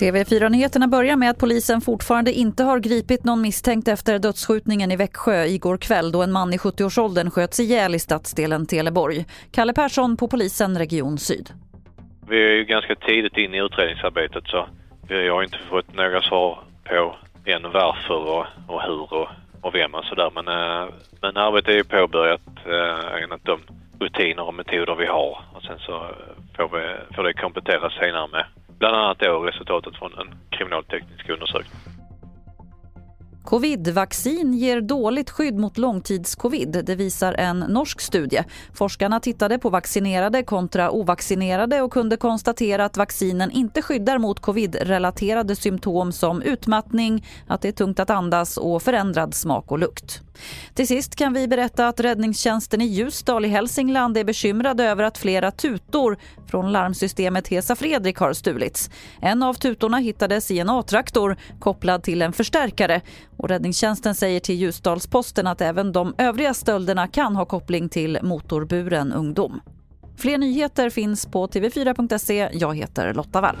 TV4-nyheterna börjar med att polisen fortfarande inte har gripit någon misstänkt efter dödsskjutningen i Växjö igår kväll då en man i 70-årsåldern sköts ihjäl i stadsdelen Teleborg. Kalle Persson på polisen Region Syd. Vi är ju ganska tidigt in i utredningsarbetet så vi har inte fått några svar på än varför och, och hur och, och vem och sådär. Men, eh, men arbetet är ju påbörjat äh, enligt de rutiner och metoder vi har och sen så får, vi, får det kompletteras senare med bland annat då resultatet från en kriminalteknisk undersökning. Covid-vaccin ger dåligt skydd mot långtidscovid, det visar en norsk studie. Forskarna tittade på vaccinerade kontra ovaccinerade och kunde konstatera att vaccinen inte skyddar mot covid-relaterade symptom som utmattning, att det är tungt att andas och förändrad smak och lukt. Till sist kan vi berätta att räddningstjänsten i Ljusdal i Hälsingland är bekymrade över att flera tutor från larmsystemet Hesa Fredrik har stulits. En av tutorna hittades i en A-traktor kopplad till en förstärkare och räddningstjänsten säger till Ljusdalsposten att även de övriga stölderna kan ha koppling till motorburen ungdom. Fler nyheter finns på tv4.se. Jag heter Lotta Wall.